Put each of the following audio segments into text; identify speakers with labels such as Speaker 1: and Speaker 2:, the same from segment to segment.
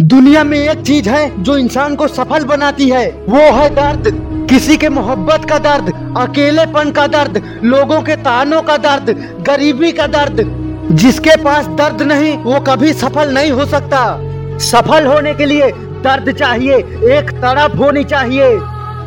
Speaker 1: दुनिया में एक चीज़ है जो इंसान को सफल बनाती है। वो है दर्द। किसी के मोहब्बत का दर्द, अकेलेपन का दर्द, लोगों के तानों का दर्द, गरीबी का दर्द। जिसके पास दर्द नहीं, वो कभी सफल नहीं हो सकता। सफल होने के लिए दर्द चाहिए, एक तड़प होनी चाहिए।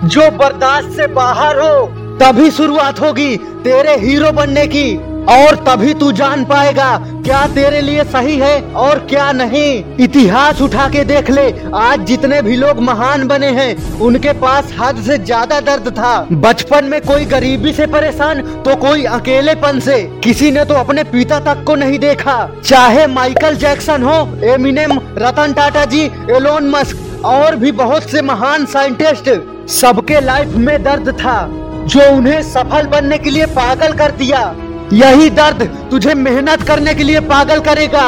Speaker 1: जो बर्दाश्त से बाहर हो, तभी शुरुआत होगी तेरे हीरो बनने की। और तभी तू जान पाएगा क्या तेरे लिए सही है और क्या नहीं। इतिहास उठा के देख ले, आज जितने भी लोग महान बने हैं, उनके पास हद से ज़्यादा दर्द था। बचपन में कोई गरीबी से परेशान तो कोई अकेलेपन से। किसी ने तो अपने पिता तक को नहीं देखा। चाहे माइकल जैक्सन हो, Eminem, Ratan Tata ji, Elon Musk, और भी बहुत से महान साइंटिस्ट, सबके लाइफ में दर्द था, जो उन्हें सफल बनने के लिए पागल कर दिया। यही दर्द तुझे मेहनत करने के लिए पागल करेगा।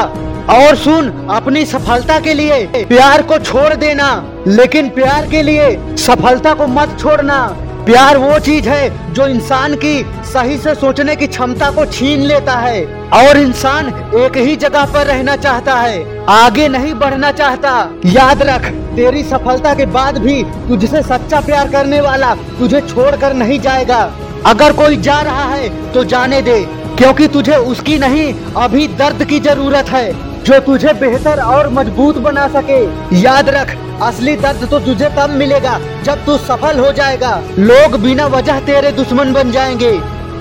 Speaker 1: और सुन, अपनी सफलता के लिए प्यार को छोड़ देना, लेकिन प्यार के लिए सफलता को मत छोड़ना। प्यार वो चीज़ है जो इंसान की सही से सोचने की क्षमता को छीन लेता है। और इंसान एक ही जगह पर रहना चाहता है, आगे नहीं बढ़ना चाहता। याद रख, तेरी सफलता के बाद भी तुझसे सच्चा प्यार करने वाला तुझे छोड़कर नहीं जाएगा। अगर कोई जा रहा है तो जाने दे। क्योंकि तुझे उसकी नहीं, अभी दर्द की ज़रूरत है, जो तुझे बेहतर और मज़बूत बना सके। याद रख, असली दर्द तो तुझे तब मिलेगा, जब तू सफल हो जाएगा। लोग बिना वजह तेरे दुश्मन बन जाएँगे।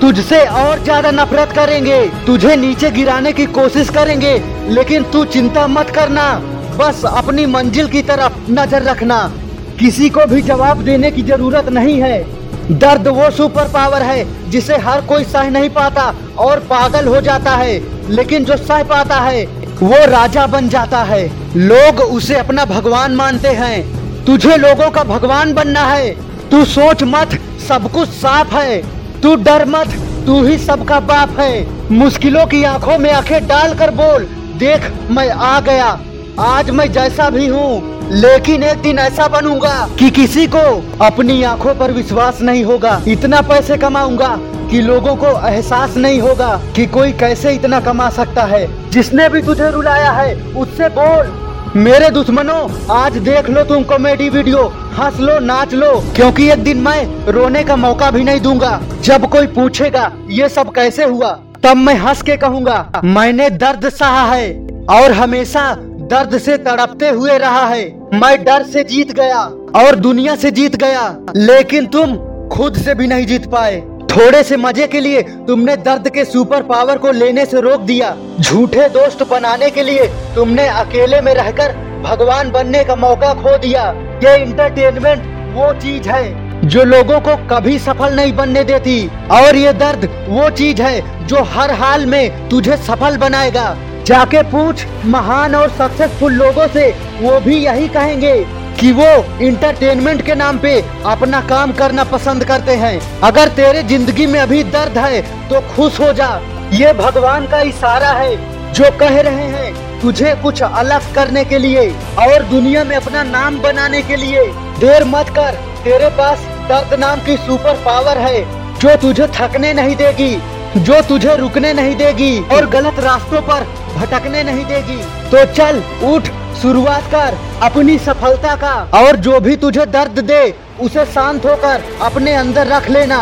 Speaker 1: तुझसे और ज़्यादा नफरत करेंगे। तुझे नीचे गिराने की कोशिश करेंगे, लेकिन तू चिंता मत करना। बस अपनी मंजिल की तरफ़ नज़र रखना। किसी को भी जवाब देने की ज़रूरत नहीं है। दर्द वो सुपर पावर है जिसे हर कोई सह नहीं पाता और पागल हो जाता है। लेकिन जो सह पाता है, वो राजा बन जाता है। लोग उसे अपना भगवान मानते हैं। तुझे लोगों का भगवान बनना है। तू सोच मत, सब कुछ साफ़ है। तू डर मत, तू ही सबका बाप है। मुश्किलों की आँखों में आँखें डाल कर बोल, देख, मैं आ गया। आज मैं जैसा भी हूँ लेकिन एक दिन ऐसा बनूँगा कि किसी को अपनी आँखों पर विश्वास नहीं होगा, इतना पैसे कमाऊँगा कि लोगों को एहसास नहीं होगा कि कोई कैसे इतना कमा सकता है। जिसने भी तुझे रुलाया है, उससे बोल। मेरे दुश्मनों, आज देख लो तुम कॉमेडी वीडियो हंस लो, नाच लो, क्योंकि एक दिन मैं रोने का मौका भी नहीं दूँगा। जब कोई पूछेगा, ये सब कैसे हुआ? तब मैं हंस के कहूँगा, मैंने दर्द सहा है। और हमेशा दर्द से तड़पते हुए रहा है। मैं डर से जीत गया और दुनिया से जीत गया, लेकिन तुम खुद से भी नहीं जीत पाए। थोड़े से मज़े के लिए तुमने दर्द के सुपर पावर को लेने से रोक दिया। झूठे दोस्त बनाने के लिए तुमने अकेले में रहकर भगवान बनने का मौका खो दिया। ये इंटरटेनमेंट वो चीज़ है जो लोगों को कभी सफल नहीं बनने देती। और ये दर्द वो चीज़ है जो हर हाल में तुझे सफल बनाएगा। जाके पूछ महान और सक्सेसफुल लोगों से। वो भी यही कहेंगे कि वो इंटरटेनमेंट के नाम पे अपना काम करना पसंद करते हैं। अगर तेरे ज़िंदगी में अभी दर्द है तो खुश हो जा। ये भगवान का इशारा है, जो कह रहे हैं, तुझे कुछ अलग करने के लिए और दुनिया में अपना नाम बनाने के लिए। देर मत कर, तेरे पास दर्द नाम की सुपर पावर है, जो तुझे थकने नहीं देगी। जो तुझे रुकने नहीं देगी और गलत रास्तों पर भटकने नहीं देगी तो चल, उठ, शुरुआत कर अपनी सफलता का। और जो भी तुझे दर्द दे, उसे शांत होकर अपने अंदर रख लेना।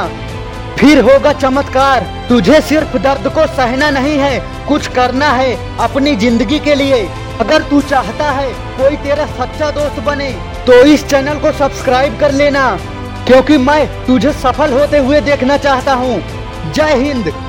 Speaker 1: फिर होगा चमत्कार, तुझे सिर्फ़ दर्द को सहना नहीं है, कुछ करना है अपनी ज़िंदगी के लिए। अगर तू चाहता है कोई तेरा सच्चा दोस्त बने तो इस चैनल को सब्सक्राइब कर लेना, क्योंकि मैं तुझे सफल होते हुए देखना चाहता हूँ। जय हिंद।